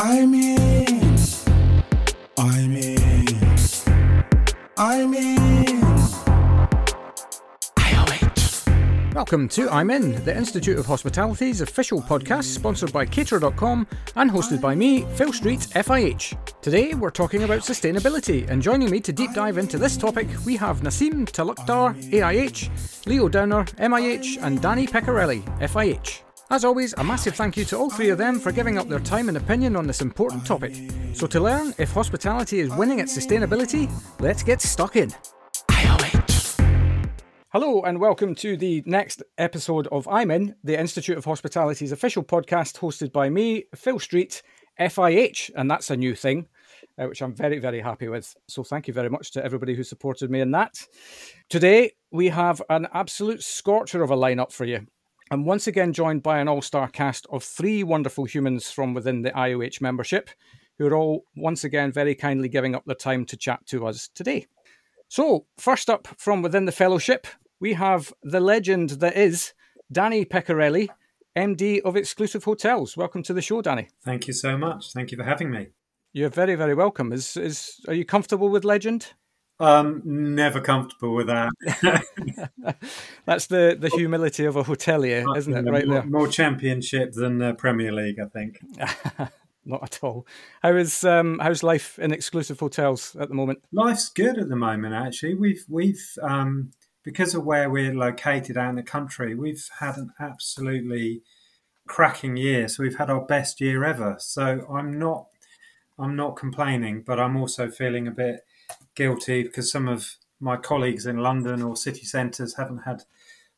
I'm in. I'm in. I'm in. IOH. Welcome to I'm In, the Institute of Hospitality's official podcast, sponsored by Caterer.com and hosted by me, Phil Street, FIH. Today we're talking about sustainability, and joining me to deep dive into this topic, we have Nasim Talukdar, AIH, Leo Downer, MIH, and Danny Pecorelli, FIH. As always, a massive thank you to all three of them for giving up their time and opinion on this important topic. So, to learn if hospitality is winning at sustainability, let's get stuck in. Hello, and welcome to the next episode of I'm In, the Institute of Hospitality's official podcast, hosted by me, Phil Street, FIH, and that's a new thing. Uh, which I'm very, very happy with. So, thank you very much to everybody who supported me in that. Today, we have an absolute scorcher of a lineup for you. I'm once again joined by an all star cast of three wonderful humans from within the IOH membership, who are all once again very kindly giving up their time to chat to us today. So, first up from within the fellowship, we have the legend that is Danny Pecorelli, MD of Exclusive Hotels. Welcome to the show, Danny. Thank you so much. Thank you for having me. You're very, very welcome. Is is are you comfortable with legend? Um, never comfortable with that. That's the the humility of a hotelier, isn't it? Right more, there. More championship than uh, Premier League, I think. Not at all. How is um, how's life in exclusive hotels at the moment? Life's good at the moment. Actually, we've we've um, because of where we're located out in the country, we've had an absolutely cracking year. So we've had our best year ever. So I'm not I'm not complaining, but I'm also feeling a bit guilty because some of my colleagues in London or city centres haven't had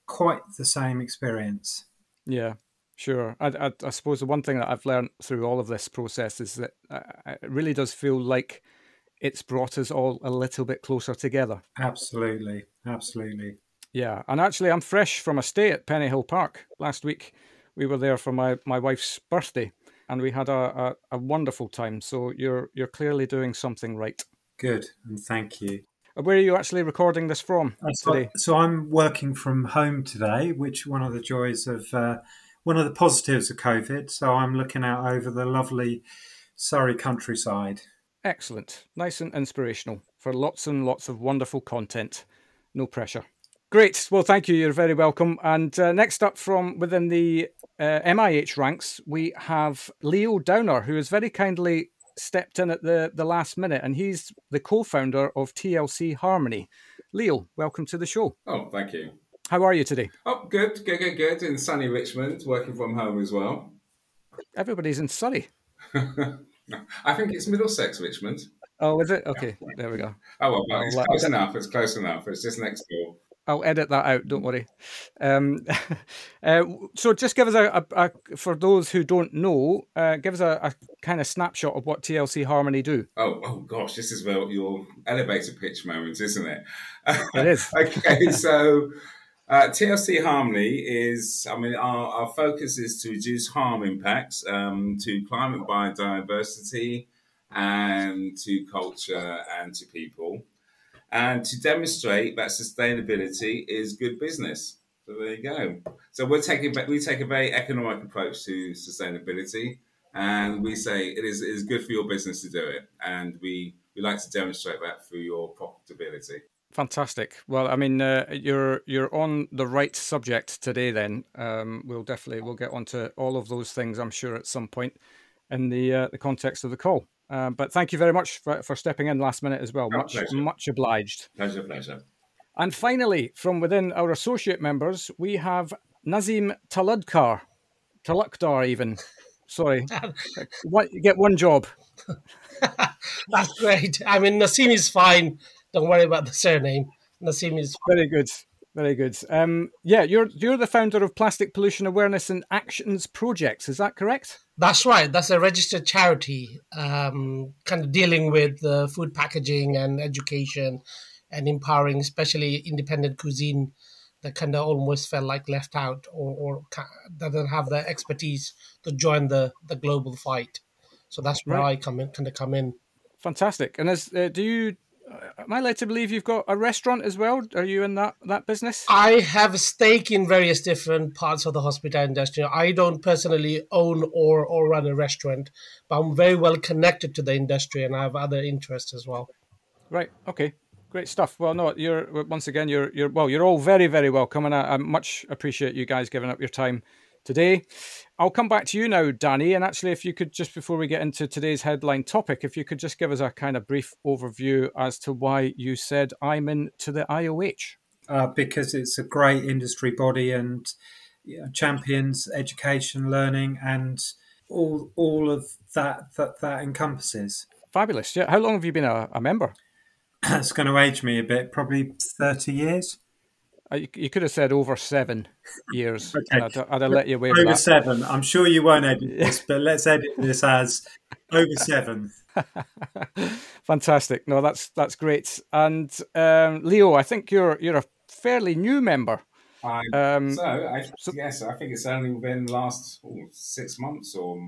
quite the same experience. Yeah, sure. I, I, I, suppose the one thing that I've learned through all of this process is that uh, it really does feel like it's brought us all a little bit closer together. Absolutely, absolutely. Yeah, and actually, I'm fresh from a stay at Pennyhill Park last week. We were there for my, my wife's birthday, and we had a, a, a wonderful time. So you're you're clearly doing something right. Good, and thank you. Uh, where are you actually recording this from today? So, so I'm working from home today, which one of the joys of uh, one of the positives of COVID. So I'm looking out over the lovely Surrey countryside. Excellent, nice and inspirational for lots and lots of wonderful content. No pressure. Great. Well, thank you. You're very welcome. And uh, next up from within the uh, MIH ranks, we have Leo Downer, who has very kindly stepped in at the, the last minute, and he's the co founder of TLC Harmony. Leo, welcome to the show. Oh, thank you. How are you today? Oh, good, good, good, good. In sunny Richmond, working from home as well. Everybody's in Surrey. I think it's Middlesex, Richmond. Oh, is it? Okay, yeah. there we go. Oh, well, well it's close enough. It's close enough. It's just next door. I'll edit that out. Don't worry. Um, uh, so, just give us a, a, a, for those who don't know, uh, give us a, a, kind of snapshot of what TLC Harmony do. Oh, oh gosh, this is where your elevator pitch moment, isn't it? It is. okay, so uh, TLC Harmony is, I mean, our, our focus is to reduce harm impacts um, to climate biodiversity and to culture and to people and to demonstrate that sustainability is good business. So there you go. So we're taking we take a very economic approach to sustainability, and we say it is, it is good for your business to do it, and we we like to demonstrate that through your profitability. Fantastic. Well, I mean, uh, you're you're on the right subject today. Then um, we'll definitely we'll get onto all of those things. I'm sure at some point in the uh, the context of the call. Um, but thank you very much for, for stepping in last minute as well. Oh, much pleasure. much obliged. Pleasure, pleasure. And finally, from within our associate members, we have Nazim Taludkar, Talukdar even. Sorry, what, get one job. That's great. I mean, Nassim is fine. Don't worry about the surname. Nassim is fine. very good. Very good. Um, yeah, you're you're the founder of Plastic Pollution Awareness and Actions Projects. Is that correct? That's right. That's a registered charity, um, kind of dealing with uh, food packaging and education, and empowering, especially independent cuisine that kind of almost felt like left out or, or doesn't have the expertise to join the the global fight. So that's where right. I come in, kind of come in. Fantastic. And as uh, do you am I led to believe you've got a restaurant as well? Are you in that that business? I have a stake in various different parts of the hospitality industry. I don't personally own or or run a restaurant, but I'm very well connected to the industry, and I have other interests as well. Right. Okay. Great stuff. Well, no, you're once again you're you're well, you're all very very welcome, and I, I much appreciate you guys giving up your time today. I'll come back to you now, Danny. And actually, if you could just before we get into today's headline topic, if you could just give us a kind of brief overview as to why you said I'm in to the IOH. Uh, because it's a great industry body and you know, champions education, learning, and all all of that that that encompasses. Fabulous. Yeah. How long have you been a, a member? it's going to age me a bit, probably 30 years. Uh, you, you could have said over seven years. Okay. I'd, I'd have let you away Over with that. seven. I'm sure you won't edit this, but let's edit this as over seven. Fantastic. No, that's that's great. And um, Leo, I think you're you're a fairly new member. I, Um, so, I, so- yes, I think it's only been the last oh, six months or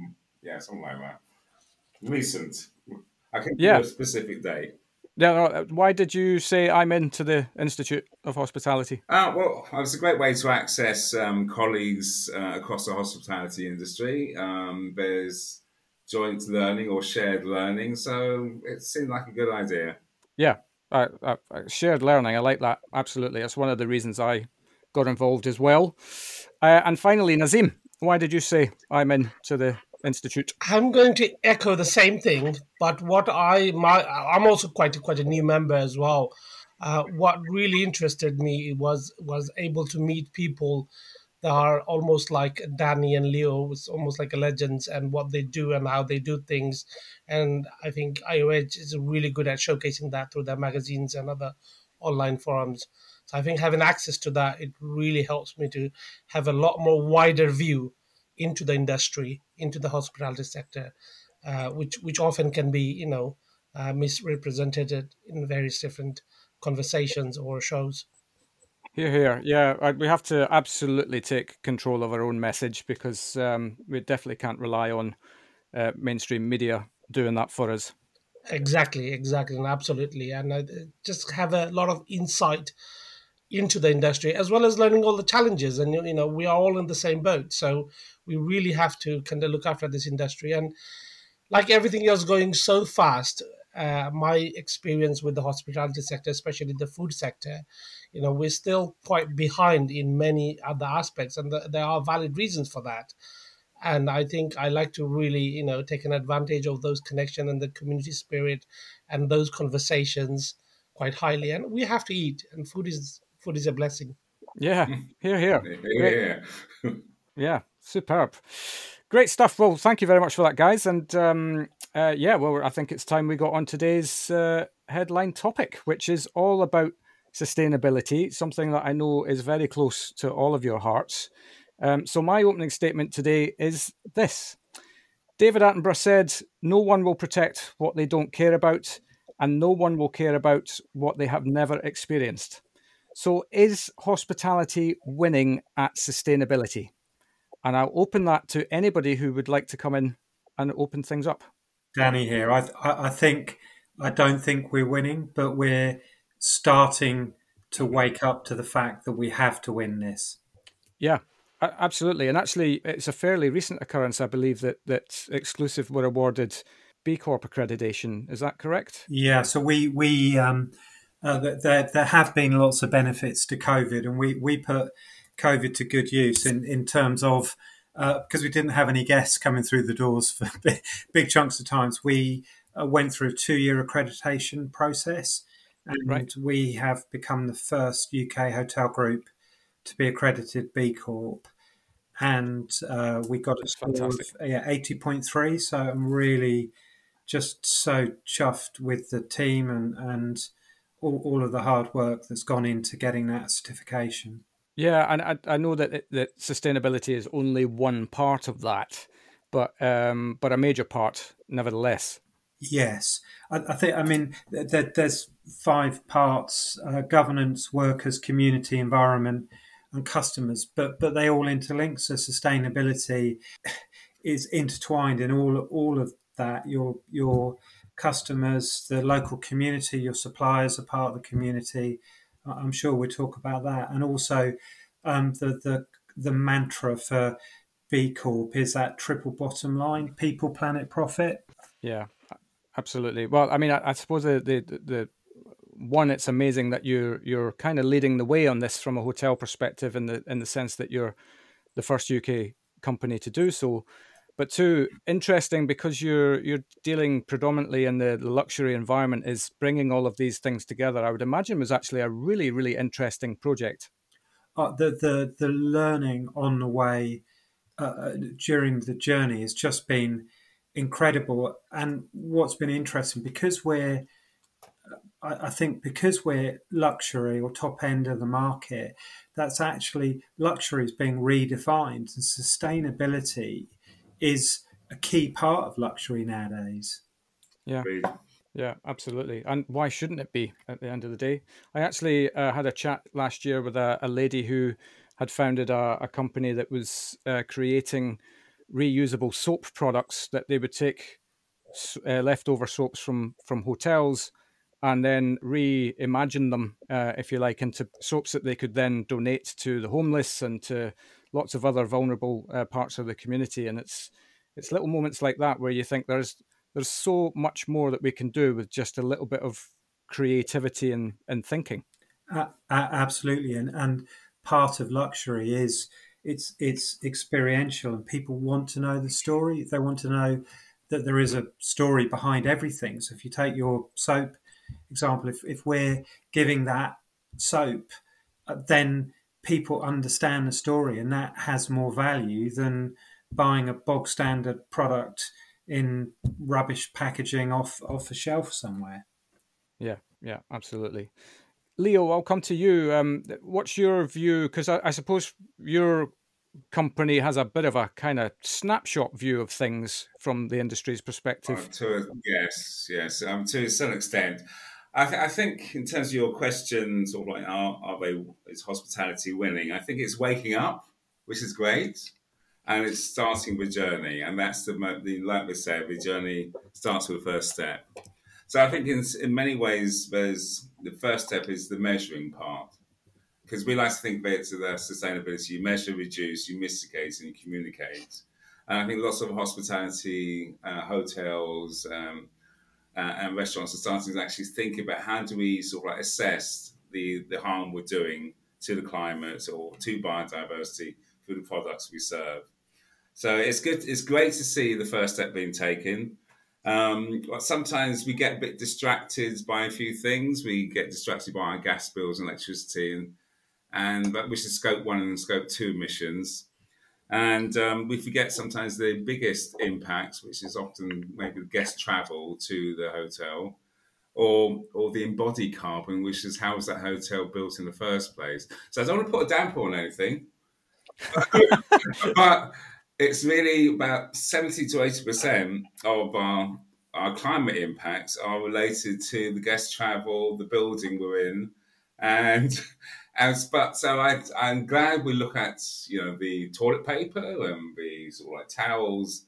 yeah, something like that. Recent. I can give Yeah. you a specific date. Yeah. No, uh, why did you say I'm into the Institute of Hospitality? Uh, well, it's a great way to access um, colleagues uh, across the hospitality industry. Um, there's joint learning or shared learning, so it seemed like a good idea. Yeah. Uh, uh, uh, shared learning. I like that. Absolutely. That's one of the reasons I got involved as well. Uh, and finally, Nazim, why did you say I'm into the Institute? I'm going to echo the same thing, but what I my I'm also quite quite a new member as well. Uh, what really interested me was was able to meet people that are almost like Danny and Leo, was almost like a legends, and what they do and how they do things. And I think IOH is really good at showcasing that through their magazines and other online forums. So I think having access to that it really helps me to have a lot more wider view into the industry, into the hospitality sector, uh, which which often can be you know uh, misrepresented in various different conversations or shows. Here, here. Yeah, we have to absolutely take control of our own message because um, we definitely can't rely on uh, mainstream media doing that for us. Exactly, exactly, and absolutely, and uh, just have a lot of insight into the industry as well as learning all the challenges. And you know, we are all in the same boat, so we really have to kind of look after this industry. And like everything else going so fast, uh, my experience with the hospitality sector, especially the food sector, you know, we're still quite behind in many other aspects, and th- there are valid reasons for that. And I think I like to really, you know, take an advantage of those connections and the community spirit and those conversations quite highly. And we have to eat, and food is food is a blessing. Yeah, here, here. Great. Yeah. Yeah, superb. Great stuff. Well, thank you very much for that, guys. And um, uh, yeah, well, I think it's time we got on today's uh, headline topic, which is all about sustainability, something that I know is very close to all of your hearts. Um, so, my opening statement today is this David Attenborough said, No one will protect what they don't care about, and no one will care about what they have never experienced. So, is hospitality winning at sustainability? And I'll open that to anybody who would like to come in and open things up. Danny here. I, I think I don't think we're winning, but we're starting to wake up to the fact that we have to win this. Yeah, absolutely. And actually, it's a fairly recent occurrence, I believe, that that exclusive were awarded B Corp accreditation. Is that correct? Yeah. So we we um, uh, th- there there have been lots of benefits to COVID, and we we put COVID to good use in in terms of because we didn't have any guests coming through the doors for big, big chunks of times. We uh, went through a two year accreditation process, and Right. we have become the first UK hotel group to be accredited B Corp. And uh, we got a score of yeah, 80.3. So I'm really just so chuffed with the team and, and all, all of the hard work that's gone into getting that certification. Yeah, and I, I know that that sustainability is only one part of that, but um, but a major part nevertheless. Yes, I, I think. I mean, th- th- there's five parts: uh, governance, workers, community, environment, and customers. But but they all interlink. So sustainability is intertwined in all all of that. Your your customers, the local community, your suppliers are part of the community. I'm sure we'll talk about that, and also um, the the the mantra for B Corp is that triple bottom line: people, planet, profit. Yeah, absolutely. Well, I mean, I, I suppose the, the the one, it's amazing that you're you're kind of leading the way on this from a hotel perspective, in the in the sense that you're the first UK company to do so. But two, interesting because you're you're dealing predominantly in the luxury environment, is bringing all of these things together. I would imagine was actually a really really interesting project. Uh, the the the learning on the way uh, during the journey has just been incredible. And what's been interesting because we're I, I think because we're luxury or top end of the market, that's actually luxury is being redefined and sustainability is a key part of luxury nowadays. Yeah. Yeah, absolutely. And why shouldn't it be at the end of the day? I actually uh, had a chat last year with a, a lady who had founded a, a company that was uh, creating reusable soap products that they would take uh, leftover soaps from from hotels and then reimagine them, uh, if you like, into soaps that they could then donate to the homeless and to lots of other vulnerable uh, parts of the community. And it's it's little moments like that where you think there's there's so much more that we can do with just a little bit of creativity and, and thinking. Uh, absolutely, and and part of luxury is it's it's experiential, and people want to know the story. They want to know that there is a story behind everything. So if you take your soap example, if, if we're giving that soap, uh, then people understand the story, and that has more value than buying a bog standard product in rubbish packaging off off a shelf somewhere. Yeah, yeah, absolutely. Leo, I'll come to you. Um, what's your view? Because I, I, suppose your company has a bit of a kind of snapshot view of things from the industry's perspective. Uh, to a, yes, yes, um, to some extent. I, th- I, think in terms of your question, sort of like, are, are they, is hospitality winning? I think it's waking up, which is great. And it's starting the journey. And that's the, the like we said, the journey starts with the first step. So I think in, in many ways, there's the first step is the measuring part. Because we like to think of it as sustainability. You measure, reduce, you mitigate, and you communicate. And I think lots of hospitality, uh, hotels, um, uh, and restaurants are starting to actually think about how do we sort of like assess the, the harm we're doing to the climate or to biodiversity through the products we serve. So it's good. It's great to see the first step being taken. Um, sometimes we get a bit distracted by a few things. We get distracted by our gas bills and electricity, and, and which is scope one and scope two emissions. And um, we forget sometimes the biggest impacts, which is often maybe guest travel to the hotel, or or the embodied carbon, which is how was that hotel built in the first place. So I don't want to put a damper on anything, but it's really about seventy to eighty percent of our our climate impacts are related to the guest travel, the building we're in, and as but so I, I'm glad we look at you know the toilet paper and the sort of like towels,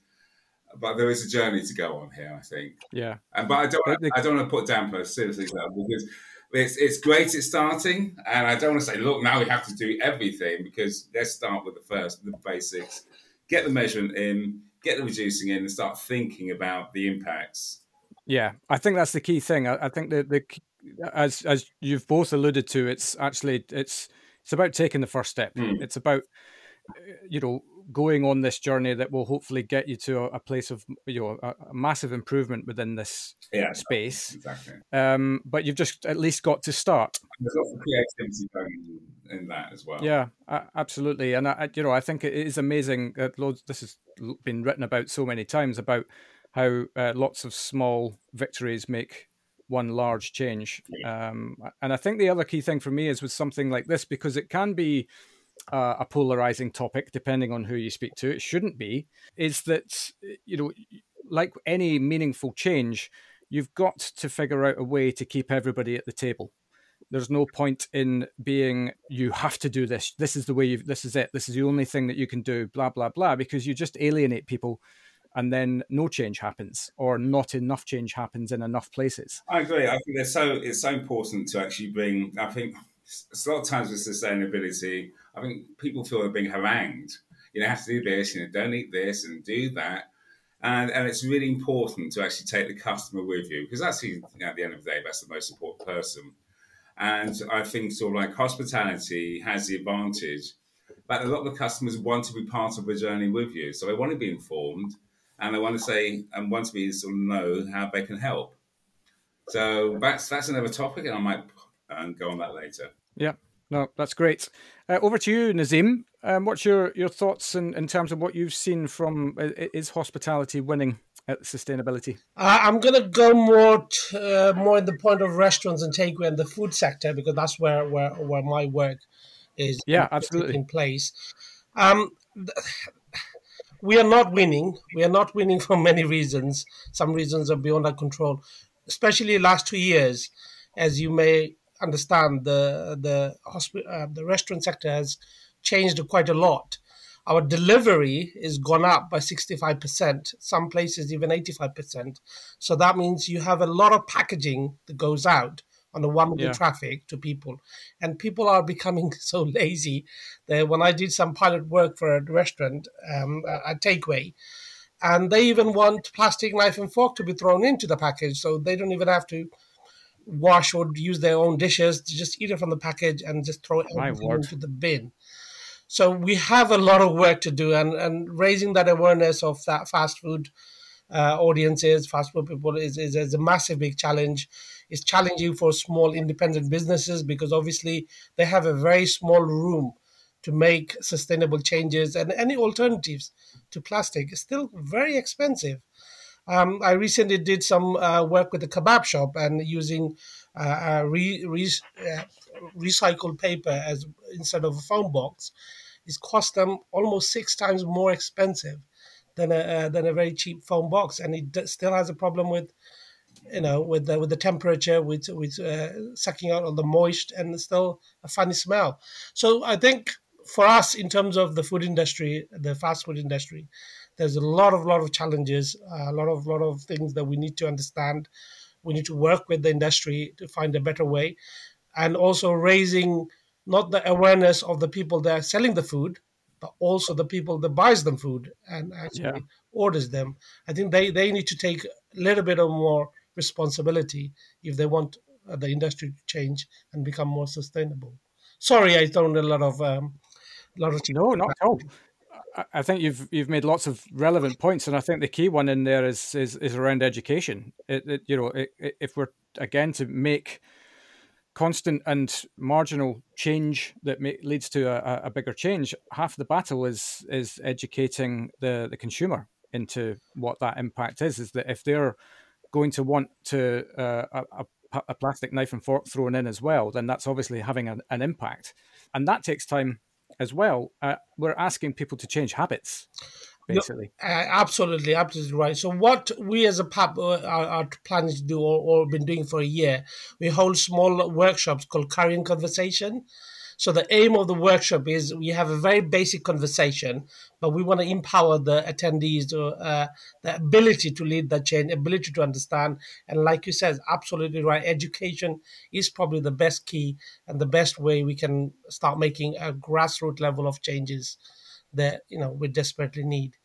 but there is a journey to go on here. I think. Yeah. And but I don't I don't want to put damper seriously because it's it's great it's starting, and I don't want to say look now we have to do everything because let's start with the first the basics, get the measurement in, get the reducing in, and start thinking about the impacts. Yeah, I think that's the key thing. I, I think the the as as you've both alluded to, it's actually it's it's about taking the first step. Mm. It's about you know going on this journey that will hopefully get you to a, a place of you know a, a, massive improvement within this yeah, space. Exactly. Um, but you've just at least got to start. There's lots of creativity going in that as well. Yeah, absolutely. And I, you know, I think it is amazing that loads. This has been written about so many times about how uh, lots of small victories make one large change. Um, and I think the other key thing for me is with something like this, because it can be uh, a polarizing topic depending on who you speak to, it shouldn't be, is that, you know, like any meaningful change, you've got to figure out a way to keep everybody at the table. There's no point in being, you have to do this. This is the way you, this is it. This is the only thing that you can do, blah, blah, blah, because you just alienate people and then no change happens or not enough change happens in enough places. I agree. I think so it's so important to actually bring. I think a lot of times with sustainability, I think people feel they're being harangued. You know, have to do this, you know, don't eat this and do that. And, and it's really important to actually take the customer with you because that's you know, at the end of the day that's the most important person. And I think sort of like hospitality has the advantage that a lot of the customers want to be part of the journey with you, so they want to be informed and they want to say and want to be sort of know how they can help. So that's that's another topic, and I might um, go on that later. Yeah, no, that's great. Uh, over to you, Nazim. Um, what's your, your thoughts in, in terms of what you've seen from is hospitality winning at sustainability? Uh, I'm going to go more t- uh, more in the point of restaurants and takeaway and the food sector because that's where where, where my work is. Yeah, absolutely in place. Um, th- we are not winning. We are not winning for many reasons. Some reasons are beyond our control, especially last two years, as you may understand. The the hospital, uh, the restaurant sector has changed quite a lot. Our delivery is gone up by 65%, some places even 85%. So that means you have a lot of packaging that goes out on the one way yeah. traffic to people. And people are becoming so lazy that when I did some pilot work for a restaurant, um, a takeaway, and they even want plastic knife and fork to be thrown into the package so they don't even have to wash or use their own dishes to just eat it from the package and just throw it into the bin so we have a lot of work to do, and, and raising that awareness of that fast food uh, audiences, fast food people is, is, is a massive big challenge. It's challenging for small independent businesses because obviously they have a very small room to make sustainable changes, and any alternatives to plastic. Is still very expensive. Um, I recently did some uh, work with a kebab shop and using uh, re, re, uh, recycled paper as instead of a foam box, it's cost them almost six times more expensive than a uh, than a very cheap foam box, and it still has a problem with you know with the with the temperature, with with uh, sucking out all the moist, and still a funny smell. So I think for us, in terms of the food industry, the fast food industry, there's a lot of lot of challenges, a lot of lot of things that we need to understand. We need to work with the industry to find a better way and also raising not the awareness of the people that are selling the food, but also the people that buys them food and actually yeah. orders them. I think they, they need to take a little bit of more responsibility if they want uh, the industry to change and become more sustainable. Sorry, I thrown a lot of um, lot of no, not at all. I think you've you've made lots of relevant points, and I think the key one in there is is, is around education. It, it, you know, it, if we're again to make constant and marginal change that may, leads to a, a, bigger change. Half the battle is is educating the the consumer into what that impact is. Is that if they're going to want to uh, a, a, plastic knife and fork thrown in as well, then that's obviously having an, an impact, and that takes time as well. Uh, we're asking people to change habits basically. uh, absolutely, absolutely right. So what we as a pub uh, are, are, planning to do or, or been doing for a year, we hold small workshops called Carrying Conversation. So the aim of the workshop is we have a very basic conversation, but we want to empower the attendees to uh, the ability to lead the change, ability to understand, and like you said, absolutely right. Education is probably the best key and the best way we can start making a grassroots level of changes that you know we desperately need.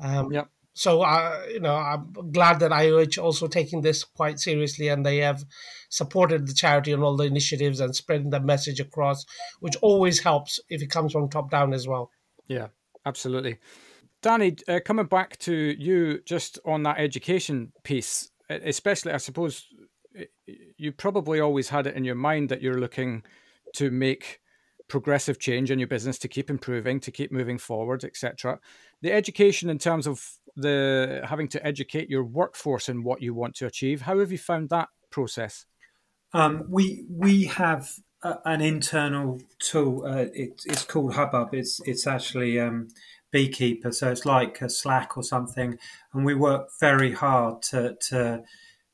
Um, yeah. So I, you know, I'm glad that IOH also taking this quite seriously, and they have supported the charity and all the initiatives and spreading the message across, which always helps if it comes from top down as well. Yeah, absolutely. Danny, uh, coming back to you just on that education piece, especially, I suppose you probably always had it in your mind that you're looking to make progressive change in your business to keep improving, to keep moving forward, etc. The education in terms of the having to educate your workforce in what you want to achieve. How have you found that process? Um, we we have a, an internal tool. Uh, it, it's called Hubbub. It's it's actually um, Beekeeper, so it's like a Slack or something, and we work very hard to to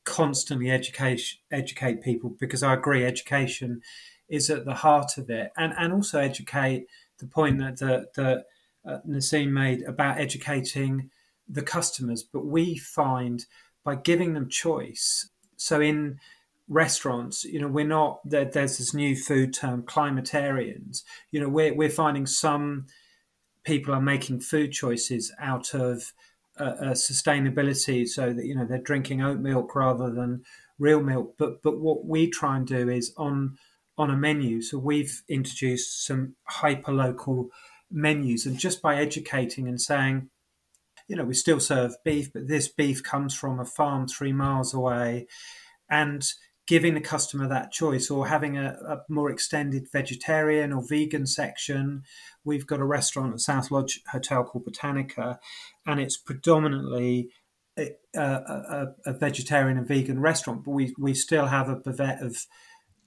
constantly educate educate people because I agree education is at the heart of it, and and also educate the point that that, that uh, Nazim made about educating the customers, but we find by giving them choice. So in restaurants, you know, we're not there, there's this new food term, climatarians. You know, we're we're finding some people are making food choices out of uh, uh, sustainability, so that you know they're drinking oat milk rather than real milk. But but what we try and do is on on a menu. So we've introduced some hyper local menus, and just by educating and saying you know, we still serve beef, but this beef comes from a farm three miles away. And giving the customer that choice or having a, a, more extended vegetarian or vegan section. We've got a restaurant at South Lodge Hotel called Botanica, and it's predominantly a, a, a vegetarian and vegan restaurant, but we, we still have a bavette of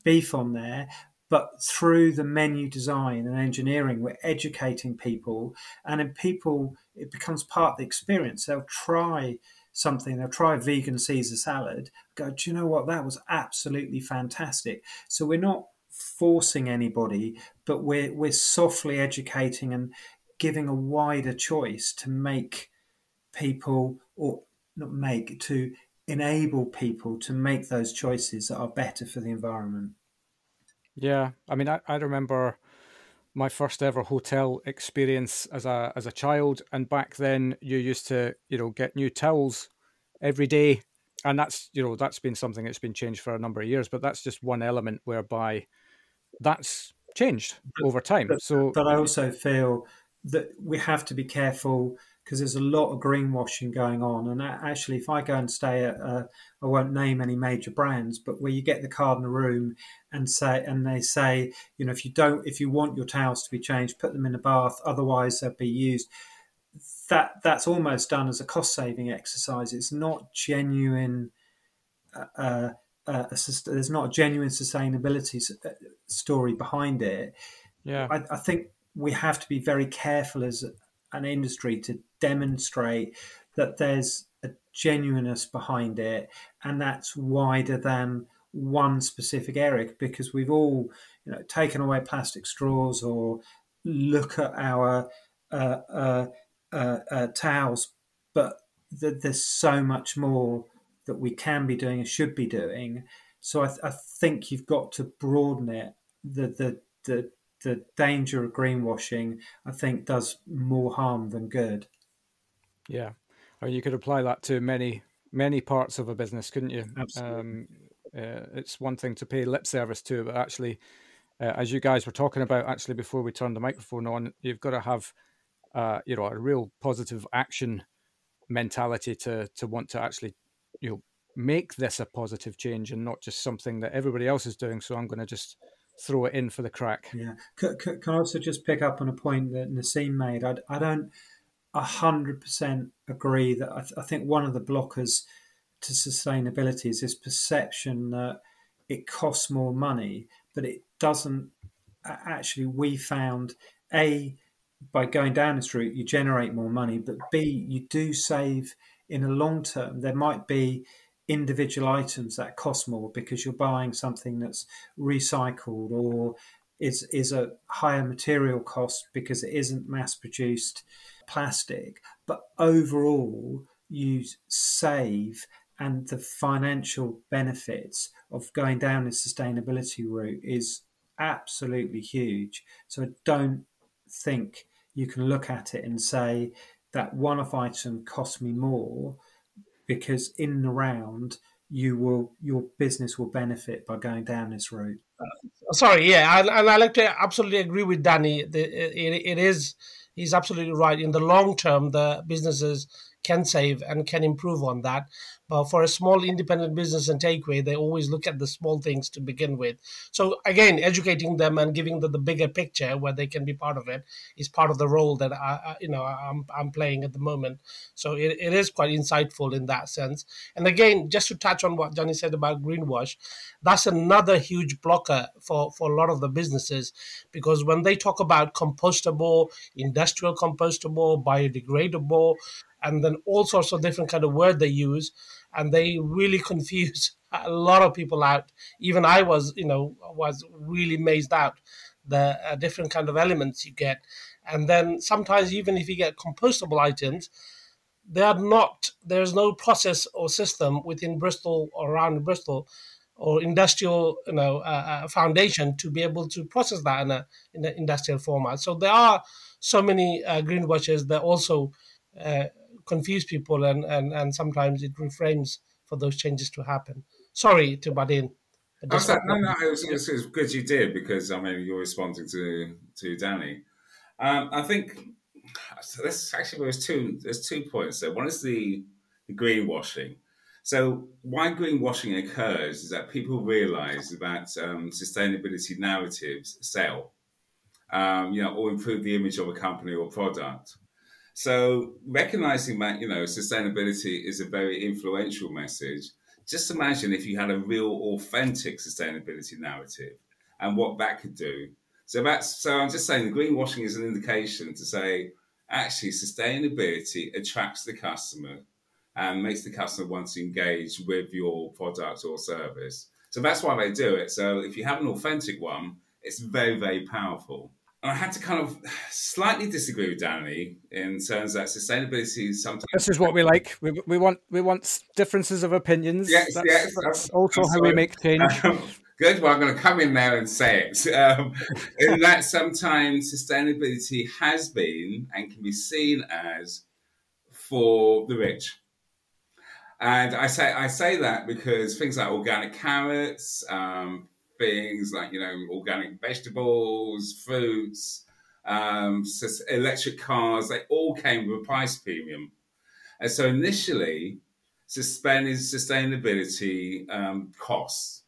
beef on there but through the menu design and engineering, we're educating people, and in people, it becomes part of the experience. They'll try something, they'll try vegan Caesar salad, go, do you know what? That was absolutely fantastic. So we're not forcing anybody, but we're we're softly educating and giving a wider choice to make people or not make to enable people to make those choices that are better for the environment. Yeah, I mean, I, I remember my first ever hotel experience as a as a child, and back then you used to you know get new towels every day, and that's you know that's been something that's been changed for a number of years, but that's just one element whereby that's changed over time. But, so, but I also feel that we have to be careful because there's a lot of greenwashing going on. And actually, if I go and stay at, uh, I won't name any major brands, but where you get the card in the room and say, and they say, you know, if you don't, if you want your towels to be changed, put them in a bath, otherwise they'll be used. That that's almost done as a cost saving exercise. It's not genuine. Uh, uh, uh there's not a genuine sustainability uh, story behind it. Yeah, I, I think we have to be very careful as an industry to demonstrate that there's a genuineness behind it and that's wider than one specific area because we've all you know taken away plastic straws or look at our uh, uh, uh, uh towels but th- there's so much more that we can be doing and should be doing. So I, th- I think you've got to broaden it the the the the danger of greenwashing, I think, does more harm than good. Yeah, I mean, you could apply that to many many parts of a business, couldn't you? Absolutely. Um, uh, it's one thing to pay lip service to, but actually, uh, as you guys were talking about, actually before we turned the microphone on, you've got to have, uh, you know, a real positive action mentality to to want to actually, you know, make this a positive change and not just something that everybody else is doing. So I'm going to just throw it in for the crack. Yeah. Can, can I also just pick up on a point that Nassim made? I, I don't 100% agree that I, th- I think one of the blockers to sustainability is this perception that it costs more money, but it doesn't. Actually, we found A, by going down this route, you generate more money, but B, you do save in the long term. There might be individual items that cost more because you're buying something that's recycled or is is a higher material cost because it isn't mass produced plastic. But overall you save and the financial benefits of going down the sustainability route is absolutely huge. So i don't think you can look at it and say that one off item cost me more because in the round you will your business will benefit by going down this route. Uh, sorry, yeah, and, I like to absolutely agree with Danny. The, it, it is he's absolutely right. In the long term, the businesses can save and can improve on that. But for a small independent business and takeaway, they always look at the small things to begin with. So again, educating them and giving them the bigger picture where they can be part of it is part of the role that I, you know, I'm, I'm playing at the moment. So it, it is quite insightful in that sense. And again, just to touch on what Johnny said about greenwash, that's another huge blocker for, for a lot of the businesses because when they talk about compostable, industrial compostable, biodegradable, and then all sorts of different kind of word they use and they really confuse a lot of people out even i was you know was really mazed out the uh, different kind of elements you get and then sometimes even if you get compostable items they are not. There's no process or system within Bristol or around Bristol or industrial you know uh, uh, foundation to be able to process that in a in an industrial format. So there are so many uh, greenwashers that also uh, confuse people and, and and sometimes it reframes for those changes to happen. Sorry to butt in. Oh, so, no, no, it was, it was good you did because I mean you're responding to to Danny. Um, I think so. This actually there's two there's two points there. One is the, the greenwashing. So why greenwashing occurs is that people realise that um, sustainability narratives sell, um, you know, or improve the image of a company or product. So recognizing that you know sustainability is a very influential message just imagine if you had a real, authentic sustainability narrative and what that could do. So that's so I'm just saying the greenwashing is an indication to say actually sustainability attracts the customer and makes the customer want to engage with your product or service. So that's why they do it. So if you have an authentic one, it's very, very powerful. I had to kind of slightly disagree with Danny in terms that sustainability sometimes. This is what we like. We, we want we want differences of opinions. Yes, that's, yes. That's also how we make change. Um, good. Well, I'm going to come in there and say it. Um, in that sometimes sustainability has been and can be seen as for the rich. And I say I say that because things like organic carrots, um, things like you know organic vegetables, fruits, um, electric cars. They all came with a price premium, and so initially, suspended sustainability um, costs.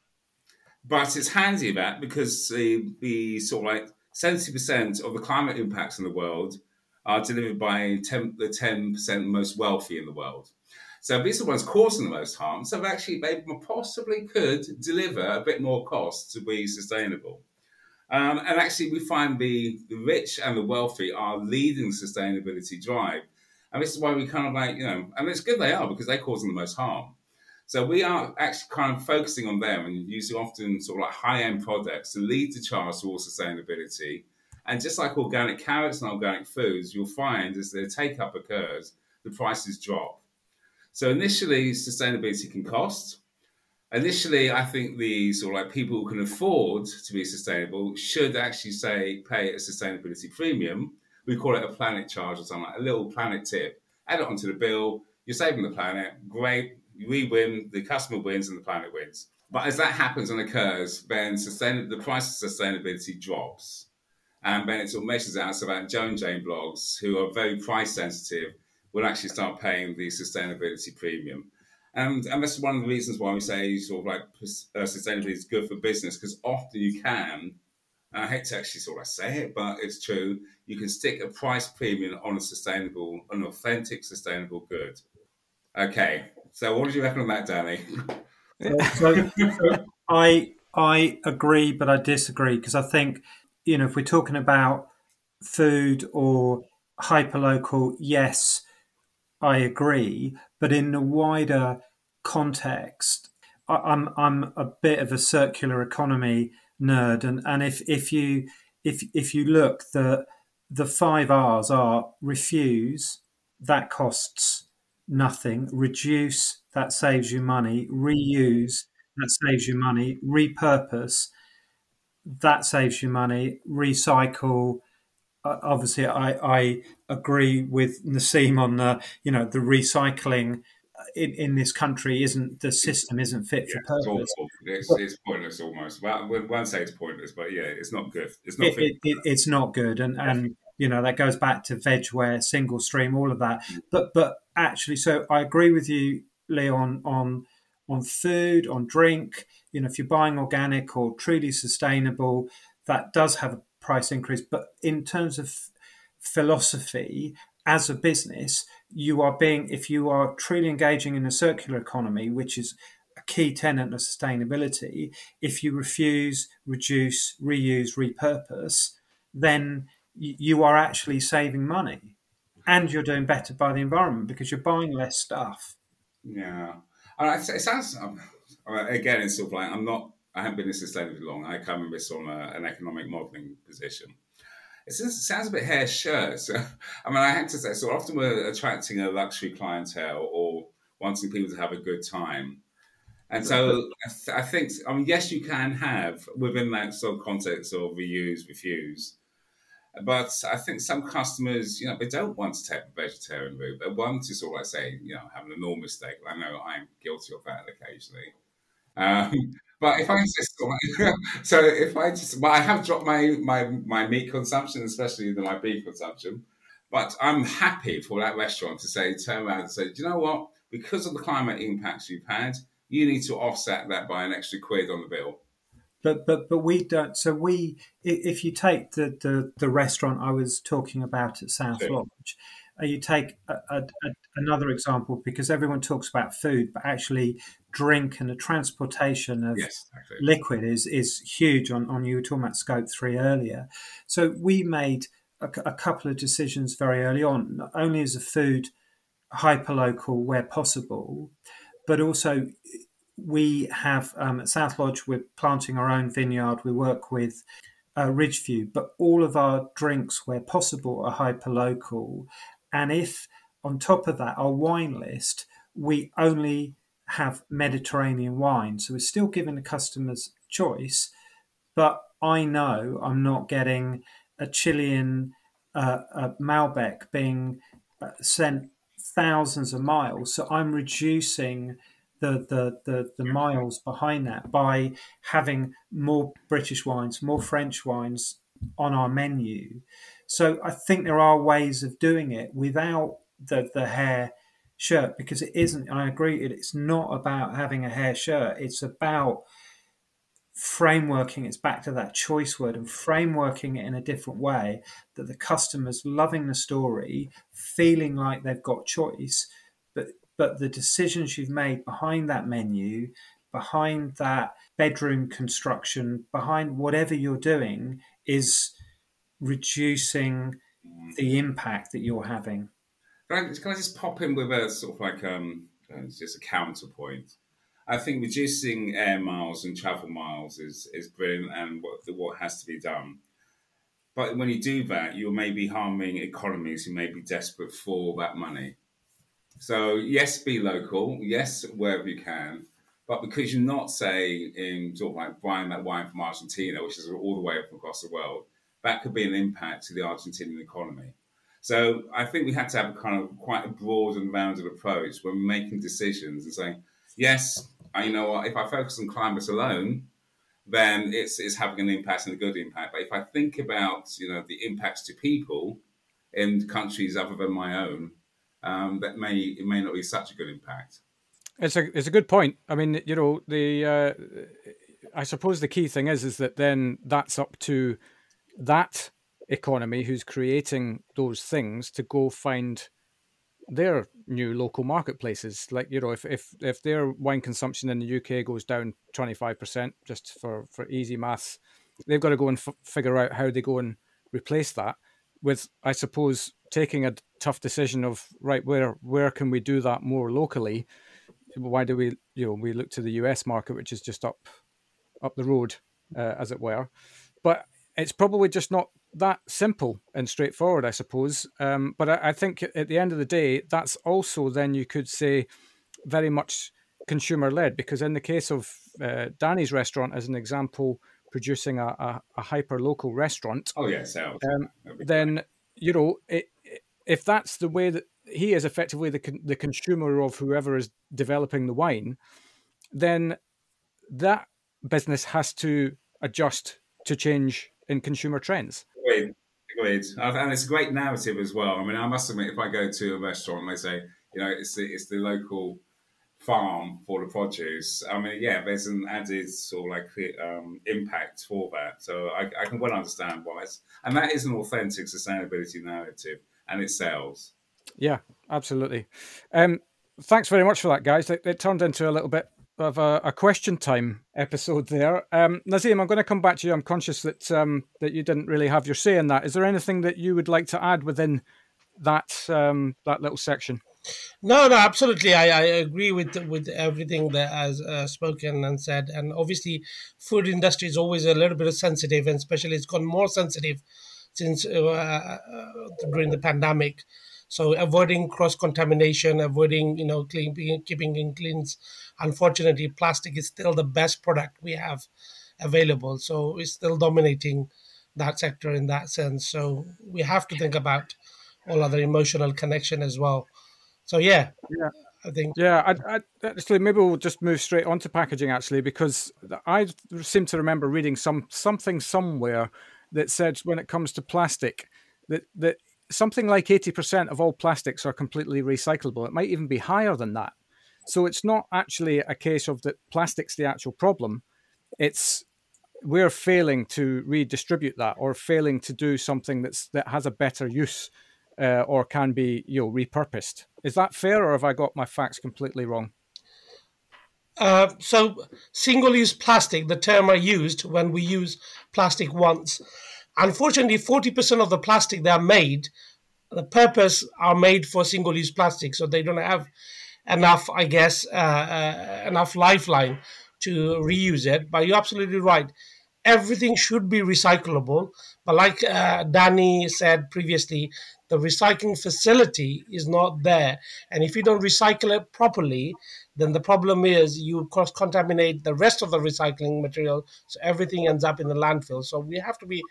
But it's handy that because the, the sort of like seventy percent of the climate impacts in the world are delivered by 10, the ten percent most wealthy in the world. So these are the ones causing the most harm. So actually, they possibly could deliver a bit more cost to be sustainable. Um, and actually, we find the, the rich and the wealthy are leading the sustainability drive. And this is why we kind of like, you know, and it's good they are because they're causing the most harm. So we are actually kind of focusing on them and using often sort of like high-end products to lead the charge towards sustainability. And just like organic carrots and organic foods, you'll find as their take-up occurs, the prices drop. So initially, sustainability can cost. Initially, I think the sort of like people who can afford to be sustainable should actually say pay a sustainability premium. We call it a planet charge or something like a little planet tip. Add it onto the bill. You're saving the planet. Great. We win. The customer wins, and the planet wins. But as that happens and occurs, then sustain- the price of sustainability drops. And then it sort of measures out so Joe and Jane Bloggs, who are very price sensitive, will actually start paying the sustainability premium. And, and that's one of the reasons why we say sort of like uh, sustainability is good for business because often you can, I hate to actually sort of say it, but it's true, you can stick a price premium on a sustainable, an authentic sustainable good. Okay, so what did you reckon on that, Danny? so, so I I agree, but I disagree because I think you know if we're talking about food or hyperlocal, yes, I agree, but in the wider context, I'm I'm a bit of a circular economy nerd, and, and if if you if if you look the the five R's are refuse, that costs nothing, reduce, that saves you money, reuse, that saves you money, repurpose, that saves you money, recycle, obviously I, I agree with Nassim on the you know the recycling in, in this country isn't the system isn't fit yeah, for purpose. It's, it's, it's, pointless almost. Well, one say it's pointless, but yeah, it's not good. It's not. It, it, it's not good, and and you know that goes back to Vegware, single stream, all of that. Mm. But but actually, so I agree with you, Leon, on on food, on drink. You know, if you're buying organic or truly sustainable, that does have a price increase. But in terms of philosophy, as a business, you are being, if you are truly engaging in a circular economy, which is a key tenet of sustainability, if you refuse, reduce, reuse, repurpose, then you are actually saving money and you're doing better by the environment because you're buying less stuff. Yeah. it sounds, um, again, it's sort of like I'm not I haven't been in this sustainability long. I come in this on a, an economic modelling position. it sounds a bit hair shirt. So, I mean, I have to say, so often we're attracting a luxury clientele or wanting people to have a good time. And so I think, I mean, yes, you can have within that sort of context of reuse, refuse. But I think some customers, you know, they don't want to take the vegetarian route. They want to sort of like say, you know, have an enormous steak. I know I'm guilty of that occasionally. Um, but if I insist just so if I just, well, I have dropped my my my meat consumption, especially my beef consumption. But I'm happy for that restaurant to say, turn around and say, do you know what? Because of the climate impacts you've had, you need to offset that by an extra quid on the bill. But but but we don't. So we, if you take the the, the restaurant I was talking about at South sure. Lodge, uh, you take a, a, a, another example because everyone talks about food, but actually drink and the transportation of yes, exactly. liquid is is huge. On on you were talking about scope three earlier, so we made a, a couple of decisions very early on, not only as a food hyperlocal where possible, but also we have um, at South Lodge, we're planting our own vineyard. We work with uh, Ridgeview, but all of our drinks, where possible, are hyper local. And if on top of that, our wine list, we only have Mediterranean wine. So we're still giving the customers choice, but I know I'm not getting a Chilean uh, a Malbec being uh, sent thousands of miles. So I'm reducing the, the, the, the miles behind that by having more British wines, more French wines on our menu. So I think there are ways of doing it without the, the hair shirt because it isn't, I agree, it's not about having a hair shirt. It's about frameworking it's back to that choice word and frameworking it in a different way that the customer's loving the story feeling like they've got choice but but the decisions you've made behind that menu, behind that bedroom construction, behind whatever you're doing is reducing the impact that you're having. Can I, can I just pop in with a sort of like um, uh, just a counterpoint? I think reducing air miles and travel miles is, is brilliant and what, what has to be done. But when you do that, you may be harming economies who may be desperate for that money. So yes, be local. Yes, wherever you can. But because you're not, say, in sort of like buying that wine from Argentina, which is all the way up across the world, that could be an impact to the Argentinian economy. So I think we had to have a kind of quite a broad and rounded approach when making decisions and saying, yes, I know what, if I focus on climate alone, then it's, it's having an impact and a good impact. But if I think about, you know, the impacts to people in countries other than my own, um, that may it may not be such a good impact. It's a it's a good point. I mean, you know, the uh, I suppose the key thing is is that then that's up to that economy who's creating those things to go find their new local marketplaces. Like you know, if if if their wine consumption in the UK goes down twenty five percent, just for for easy maths, they've got to go and f- figure out how they go and replace that with, I suppose, taking a tough decision of right where where can we do that more locally why do we you know we look to the us market which is just up up the road uh, as it were but it's probably just not that simple and straightforward i suppose. Um, but I, I, think at the end of the day that's also then you could say very much consumer led because in the case of uh, danny's restaurant as an example producing a, a, a hyper local restaurant oh yes yeah, um, then you know it, if that's the way that he is effectively the con- the consumer of whoever is developing the wine, then that business has to adjust to change in consumer trends. And it's a great narrative as well. I mean, I must admit, if I go to a restaurant and they say, you know, it's the, it's the local farm for the produce. I mean, yeah, there's an added sort of like um, impact for that. So I, I, can well understand why it's, and that is an authentic sustainability narrative and it sells. Yeah, absolutely. Um, thanks very much for that, guys. It, it turned into a little bit of a, a question time episode there. Um, Nazim, I'm going to come back to you. I'm conscious that um, that you didn't really have your say in that. Is there anything that you would like to add within that um, that little section? No, no, absolutely. I, I agree with with everything that has uh, spoken and said. And obviously, food industry is always a little bit sensitive, and especially it's gone more sensitive since uh, uh, during the pandemic. So avoiding cross contamination, avoiding you know clean, keeping in cleans. Unfortunately, plastic is still the best product we have available. So it's still dominating that sector in that sense. So we have to think about all other emotional connection as well. So yeah, yeah. I think. Yeah, I, I, actually, maybe we'll just move straight on to packaging actually, because I seem to remember reading some something somewhere that said when it comes to plastic that that something like eighty percent of all plastics are completely recyclable. It might even be higher than that. So it's not actually a case of that plastic's the actual problem. It's we're failing to redistribute that or failing to do something that's that has a better use uh, or can be you know repurposed. Is that fair, or have I got my facts completely wrong? Uh, so, single-use plastic, the term I used when we use plastic once. Unfortunately, forty percent of the plastic that are made, the purpose are made for single-use plastic, so they don't have enough, I guess, uh, uh, enough lifeline to reuse it. But you're absolutely right everything should be recyclable. But like uh, Danny said previously, the recycling facility is not there. And if you don't recycle it properly, then the problem is you cross contaminate the rest of the recycling material. So everything ends up in the landfill. So we have to be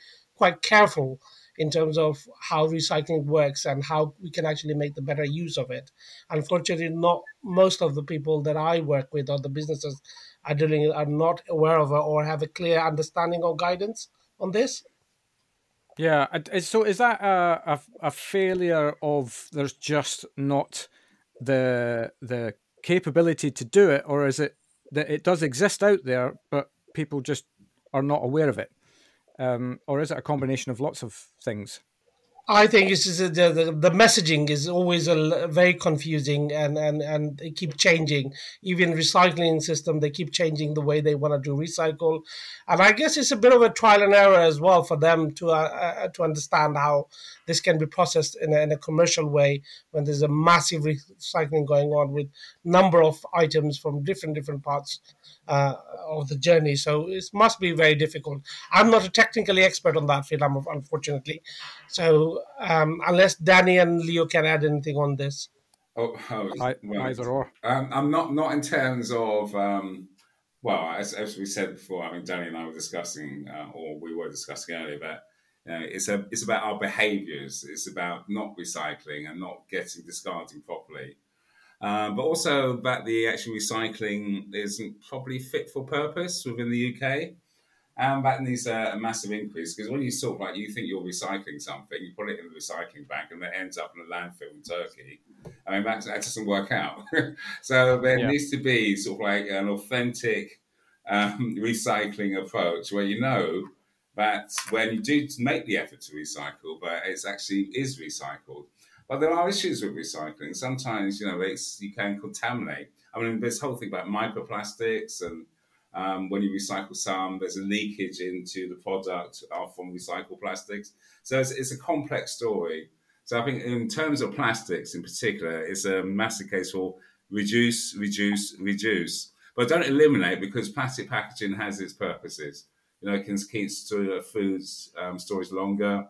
quite careful in terms of how recycling works and how we can actually make the better use of it. Unfortunately, not most of the people that I work with or the businesses are dealing are not aware of or have a clear understanding or guidance on this. Yeah, so is that a, a, a failure of there's just not the the capability to do it, or is it that it does exist out there, but people just are not aware of it? Um, or is it a combination of lots of things? I think it's just the, the, the messaging is always a, very confusing and, and, and they keep changing. Even recycling system, they keep changing the way they want to do recycle, and I guess it's a bit of a trial and error as well for them to uh, uh, to understand how this can be processed in a, in a commercial way when there's a massive recycling going on with number of items from different different parts uh, of the journey. So it must be very difficult. I'm not a technically expert on that field, unfortunately. So um, unless Danny and Leo can add anything on this. Oh, oh I, well, either or. Um, I'm not not in terms of. Um, well, as, as, we said before, I mean, Danny and I were discussing, uh, or we were discussing earlier, about you know, it's a it's about our behaviours. It's about not recycling and not getting discarding properly. Um, but also that the actual recycling isn't probably fit for purpose within the UK. And that needs a, a massive increase because when you sort of like you think you're recycling something, you put it in the recycling bank and it ends up in a landfill in Turkey. I mean, that, that doesn't work out. so there yeah. needs to be sort of like an authentic um, recycling approach where you know that when you do make the effort to recycle, but it's actually is recycled. But there are issues with recycling. Sometimes, you know, it's you can contaminate. I mean, this whole thing about microplastics and um, when you recycle some, there's a leakage into the product from recycled plastics. So it's, it's, a complex story. So I think in terms of plastics in particular, it's a massive case for reduce, reduce, reduce. But don't eliminate because plastic packaging has its purposes. You know, it can keep foods um, storage longer.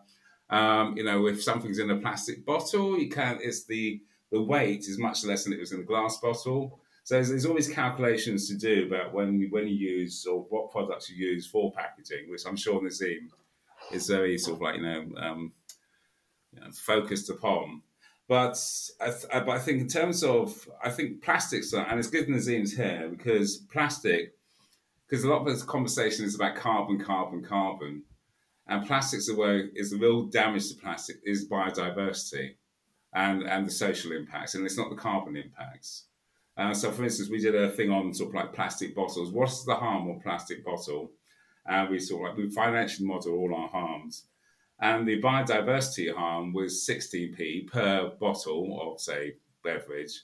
Um, you know, if something's in a plastic bottle, you can it's the the weight is much less than it was in a glass bottle. So there's, there's, always calculations to do about when when you use or what products you use for packaging, which I'm sure Nazim is very sort of like you know, um, you know focused upon. But I, th- but I think in terms of I think plastics are, and it's good Nazim's here because plastic because a lot of this conversation is about carbon, carbon, carbon. And plastics are where is the real damage to plastic is biodiversity and, and the social impacts, and it's not the carbon impacts. Uh, so, for instance, we did a thing on sort of like plastic bottles. What's the harm of plastic bottle? And we sort of like we financially model all our harms. And the biodiversity harm was 16p per bottle of, say, beverage.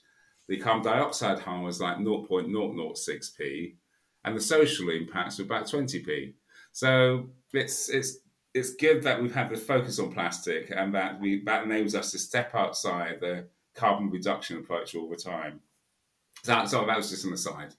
The carbon dioxide harm was like 0.006p, and the social impacts were about 20p. So it's it's it's good that we've had the focus on plastic and that we that enables us to step outside the carbon reduction approach all the time. So, so that was just an aside.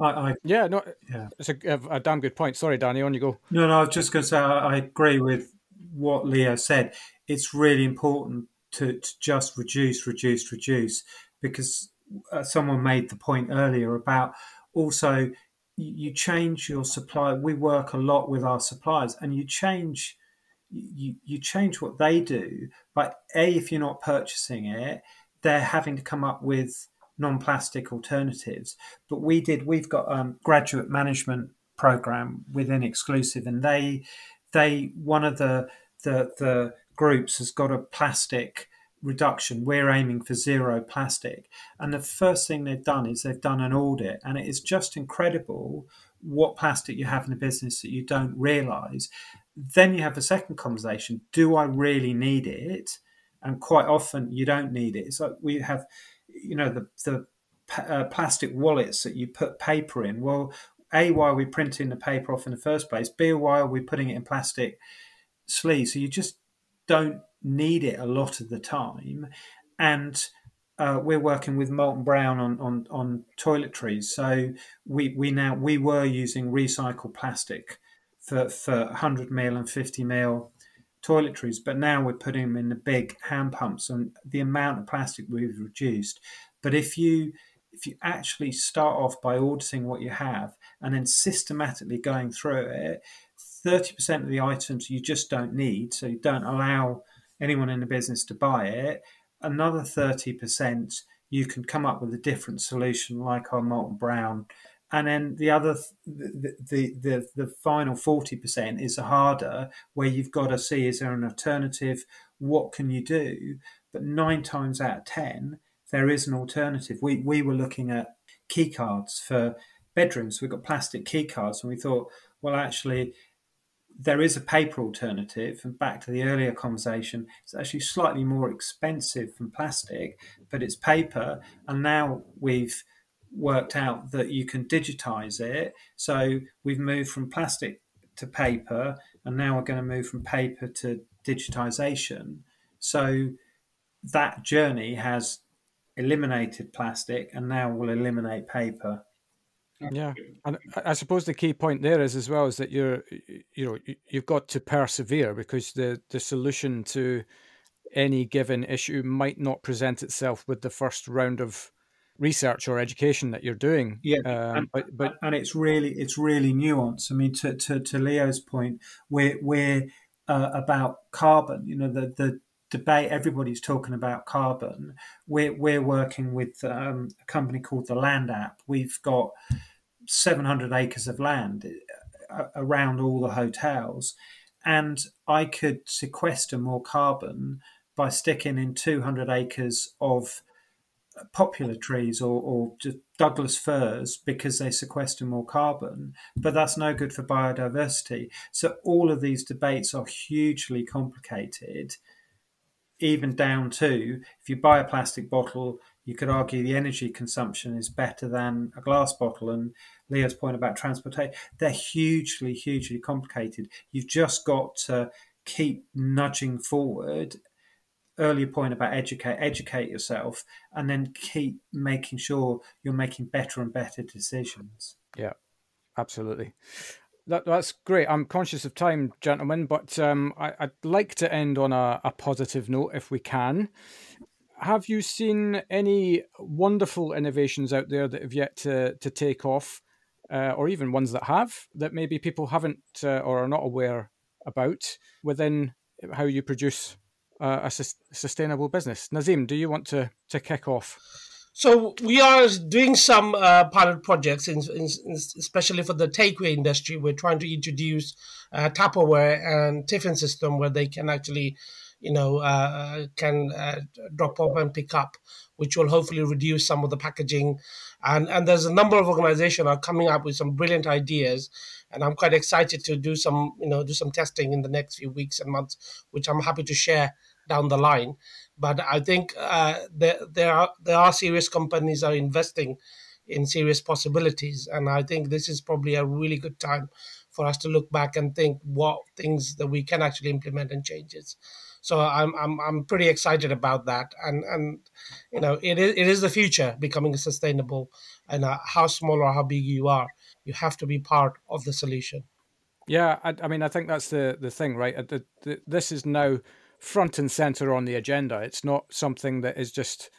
I, I, yeah, no, yeah, it's a, a, damn good point. Sorry, Danny, on you go. No, no, I was just going to say I, I, agree with what Leo said. It's really important to, to just reduce, reduce, reduce, because uh, someone made the point earlier about also you change your supply. We work a lot with our suppliers, and you change you, you change what they do. But a, if you're not purchasing it, they're having to come up with non-plastic alternatives. But we did. We've got a um, graduate management program within Exclusive, and they they one of the the the groups has got a plastic reduction. We're aiming for zero plastic. And the first thing they've done is they've done an audit, and it is just incredible what plastic you have in the business that you don't realize. Then you have a second conversation do I really need it? And quite often you don't need it. So we have, you know, the, the uh, plastic wallets that you put paper in. Well, A, why are we printing the paper off in the first place? B, why are we putting it in plastic sleeves? So you just don't need it a lot of the time. And uh, we're working with Molton Brown on, on, on toiletries. So we, we now we were using recycled plastic for, for 100 mil and 50 mil toiletries, but now we're putting them in the big hand pumps, and the amount of plastic we've reduced. But if you if you actually start off by auditing what you have and then systematically going through it, 30% of the items you just don't need, so you don't allow anyone in the business to buy it. Another 30%, you can come up with a different solution like our Molton Brown. And then the other, the, the, the, the final 40% is harder, where you've got to see is there an alternative? What can you do? But nine times out of 10, there is an alternative. We, we were looking at key cards for bedrooms. We've got plastic key cards, and we thought, well, actually, there is a paper alternative, and back to the earlier conversation, it's actually slightly more expensive than plastic, but it's paper. And now we've worked out that you can digitize it. So we've moved from plastic to paper, and now we're going to move from paper to digitization. So that journey has eliminated plastic and now will eliminate paper. Yeah, and I suppose the key point there is as well is that you're, you know, you've got to persevere because the the solution to any given issue might not present itself with the first round of research or education that you're doing. Yeah, um, and, but but and it's really it's really nuanced. I mean, to to, to Leo's point, we're we're uh, about carbon. You know, the the debate everybody's talking about carbon. We're we're working with um, a company called the Land App. We've got 700 acres of land uh, around all the hotels, and I could sequester more carbon by sticking in 200 acres of poplar trees or, or Douglas firs because they sequester more carbon, but that's no good for biodiversity. So all of these debates are hugely complicated, even down to if you buy a plastic bottle, you could argue the energy consumption is better than a glass bottle. And Leo's point about transportation, they're hugely, hugely complicated. You've just got to keep nudging forward. Earlier point about educate, educate yourself, and then keep making sure you're making better and better decisions. Yeah, absolutely. That, that's great. I'm conscious of time, gentlemen, but um, I, would like to end on a, a positive note if we can have you seen any wonderful innovations out there that have yet to, to take off, uh, or even ones that have, that maybe people haven't uh, or are not aware about within how you produce uh, a su- sustainable business? Nazim, do you want to, to kick off? So we are doing some uh, pilot projects, in, in, especially for the takeaway industry. We're trying to introduce uh, Tupperware and tiffin system where they can actually you know, uh, can uh, drop off and pick up, which will hopefully reduce some of the packaging. And and there's a number of organizations are coming up with some brilliant ideas, and I'm quite excited to do some, you know, do some testing in the next few weeks and months, which I'm happy to share down the line. But I think uh, there there are there are serious companies are investing in serious possibilities, and I think this is probably a really good time for us to look back and think what things that we can actually implement and changes. So I'm I'm I'm pretty excited about that, and and you know it is it is the future becoming sustainable, and uh, how small or how big you are, you have to be part of the solution. Yeah, I, I mean, I think that's the the thing, right? Uh, the, the, this is now front and center on the agenda. It's not something that is just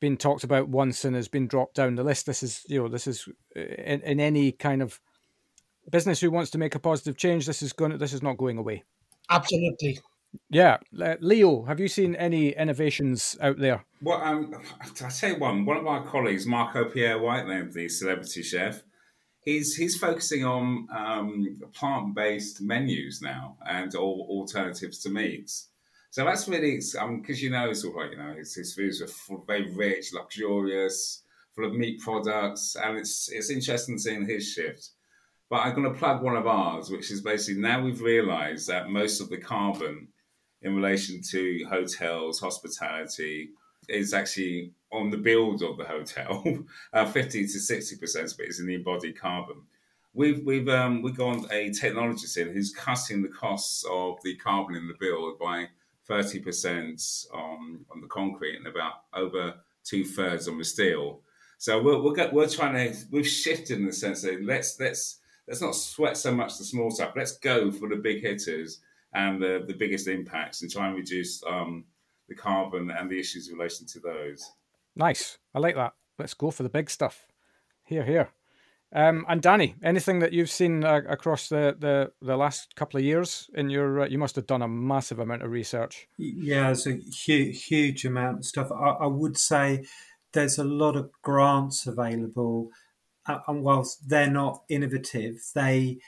been talked about once and has been dropped down the list. This is, you know, this is uh, in, in any kind of business who wants to make a positive change. This is going. To, this is not going away. Absolutely. Yeah, uh, Leo, have you seen any innovations out there? Well, um, I say one. One of our colleagues, Marco Pierre Whiteland, the celebrity chef, he's he's focusing on um, plant-based menus now and all alternatives to meats. So that's really because um, you know sort of like you know his, his foods are full, very rich, luxurious, full of meat products, and it's it's interesting seeing his shift. But I'm going to plug one of ours, which is basically now we've realised that most of the carbon in relation to hotels, hospitality, is actually on the build of the hotel. uh, 50 to 60% of it is in the embodied carbon. We've, we've, um, we've gone a technologist in who's cutting the costs of the carbon in the build by 30% on, on the concrete and about over two thirds on the steel. So we're, we're, get, we're trying to, we've shifted in the sense that let's, let's, let's not sweat so much the small stuff. Let's go for the big hitters and the, the biggest impacts and try and reduce um, the carbon and the issues in relation to those. Nice. I like that. Let's go for the big stuff. Here, here. Um, and Danny, anything that you've seen uh, across the, the, the last couple of years in your, uh, you must have done a massive amount of research. Yeah, there's a huge, huge amount of stuff. I, I would say there's a lot of grants available, uh, and whilst they're not innovative, they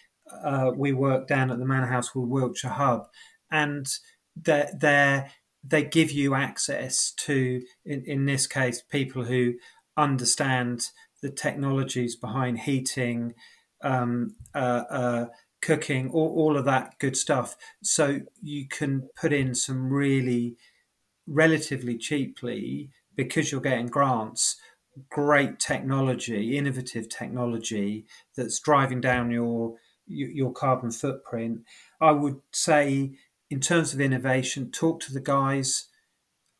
uh, we work down at the Manor House with Wiltshire Hub, and they they they give you access to, in, in this case, people who understand the technologies behind heating, um, uh, uh, cooking, all, all of that good stuff. So you can put in some really relatively cheaply because you're getting grants great technology innovative technology that's driving down your your carbon footprint. I would say, in terms of innovation, talk to the guys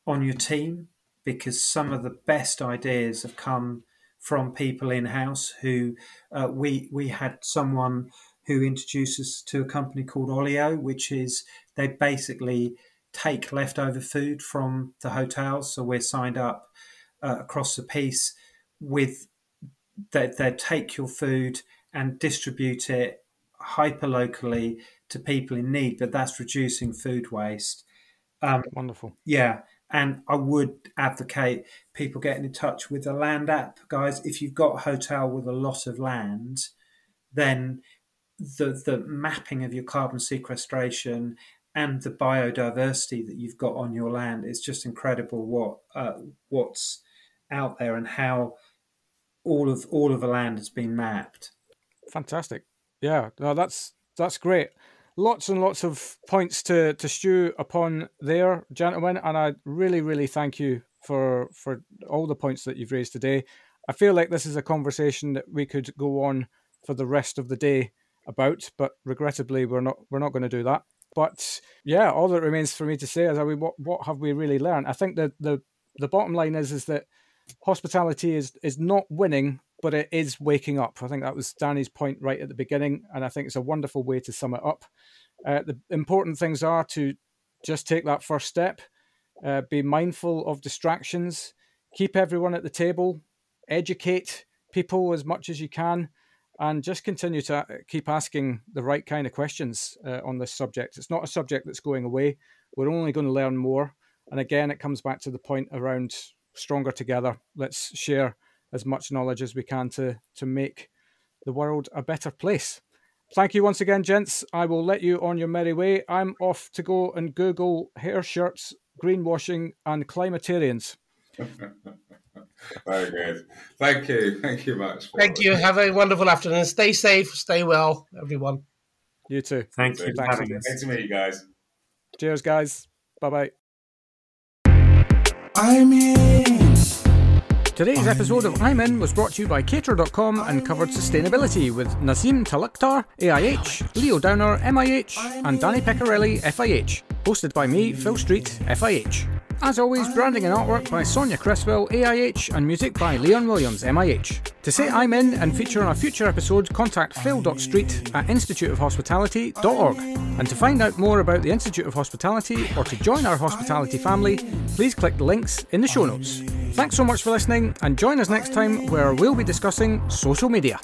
on your team because some of the best ideas have come from people in house. Who uh, we we had someone who introduced us to a company called Olio, which is they basically take leftover food from the hotels. So we're signed up uh, across the piece with that they take your food and distribute it hyper locally to people in need, but that's reducing food waste. Um, Wonderful. Yeah. And I would advocate people getting in touch with the land app, guys. If you've got a hotel with a lot of land, then the the mapping of your carbon sequestration and the biodiversity that you've got on your land is just incredible. What uh, what's out there and how all of all of the land has been mapped. Fantastic. Yeah, no, that's that's great. Lots and lots of points to to stew upon there, gentlemen, and I really, really thank you for for all the points that you've raised today. I feel like this is a conversation that we could go on for the rest of the day about, but regrettably, we're not we're not going to do that. But yeah, all that remains for me to say is, I mean, what what have we really learned? I think that the the bottom line is is that hospitality is is not winning but it is waking up. I think that was Danny's point right at the beginning, and I think it's a wonderful way to sum it up. Uh, the important things are to just take that first step, uh, be mindful of distractions, keep everyone at the table, educate people as much as you can, and just continue to uh, keep asking the right kind of questions uh, on this subject. It's not a subject that's going away. We're only going to learn more. And again, it comes back to the point around stronger together. Let's share as much knowledge as we can to to make the world a better place. Thank you once again, gents. I will let you on your merry way. I'm off to go and Google hair shirts, greenwashing, and climatarians. Very good. Thank you. Thank you much. Thank you. Have a wonderful afternoon. Stay safe. Stay well, everyone. You too. Thank you. Thanks to meet you guys. Cheers, guys. Bye bye. I'm in. Today's episode of I'm In was brought to you by Caterer.com and covered sustainability with Nazim Talukdar, AIH, Leo Downer, MIH, and Danny Pecorelli, FIH. Hosted by me, Phil Street, FIH. As always, branding and artwork by Sonia Cresswell, AIH, and music by Leon Williams, MIH. To say I'm in and feature on a future episode, contact phil.street at instituteofhospitality.org. And to find out more about the Institute of Hospitality or to join our hospitality family, please click the links in the show notes. Thanks so much for listening, and join us next time where we'll be discussing social media.